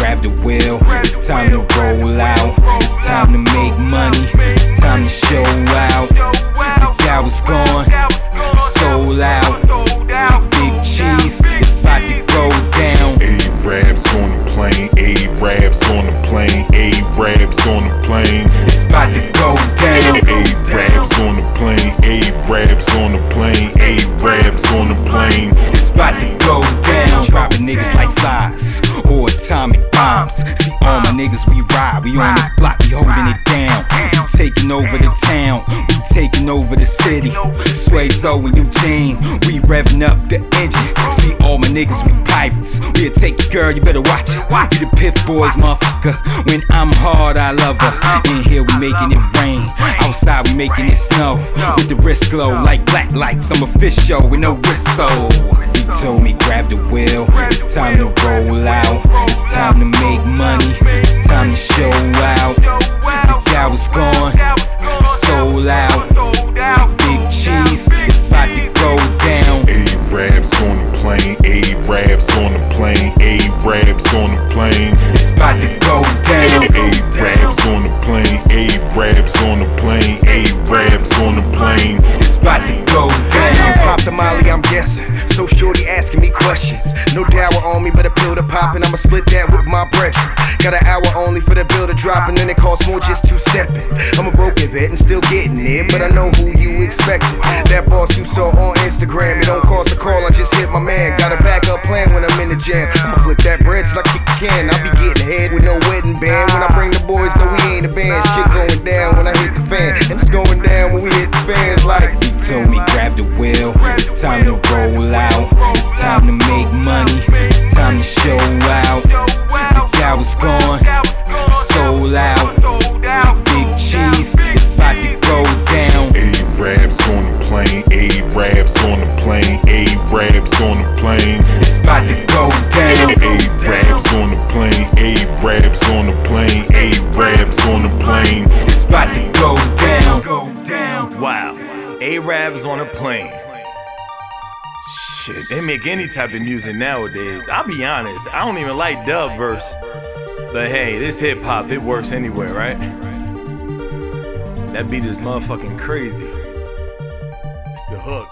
grab the wheel. It's time to roll out. It's time to make money. It's time to show out. The cow is gone. Sold out. Big cheese. It's about to go down. Arabs on the plane, Arabs on the plane, Arabs on the plane. It's about to go down. Arabs on the plane, Arabs on the plane, Arabs on the plane. All my niggas, we ride. We on the block, we holding it down. We taking over the town. We taking over the city. Swazzo and UJean. We revving up the engine. See all my niggas, we pirates. We'll take your girl, you better watch it. We the Pit Boys, motherfucker. When I'm hard, I love her. In here, we making it rain. Outside, we making it snow. With the wrist glow like black lights. I'm official with no whistle. He told me grab the wheel. It's time to roll out. It's plane, Arabs on the plane, Arabs on the plane. It's about to go down. Arabs on the plane, Arabs on the plane, Arabs on the plane. It's about to go down. Pop the molly, I'm guessing. So shorty asking me questions. No dower on me, but a pill to pop, and I'ma split that with my brethren. Got an hour only for the bill to drop, and then it costs more just two stepping. I'm a broken vet and still getting it, but I know who you expected. That boss you saw on Instagram, it don't cost a call, I just hit my man. Got a backup plan when I'm in the jam. I'ma flip that bread till I kick the can. I'll be getting head with no wedding band. When I bring the boys, no, we ain't a band. Shit going down when I hit the fan, and it's going down when we hit the fans like. He told me grab the wheel. It's time to roll out. It's time to make money. It's time to show out. The cow is gone. Sold out. Big cheese. It's about to go down. Arabs on the plane, Arabs on the plane, Arabs on the plane. It's about to go down. Arabs on the plane, Arabs on the plane, Arabs on the plane. It's about to go down. Go down. Wow, Arabs on a plane. Shit, they make any type of music nowadays. I'll be honest, I don't even like dub verse. But hey, this hip hop, it works anywhere, right? That beat is motherfucking crazy. It's the hook,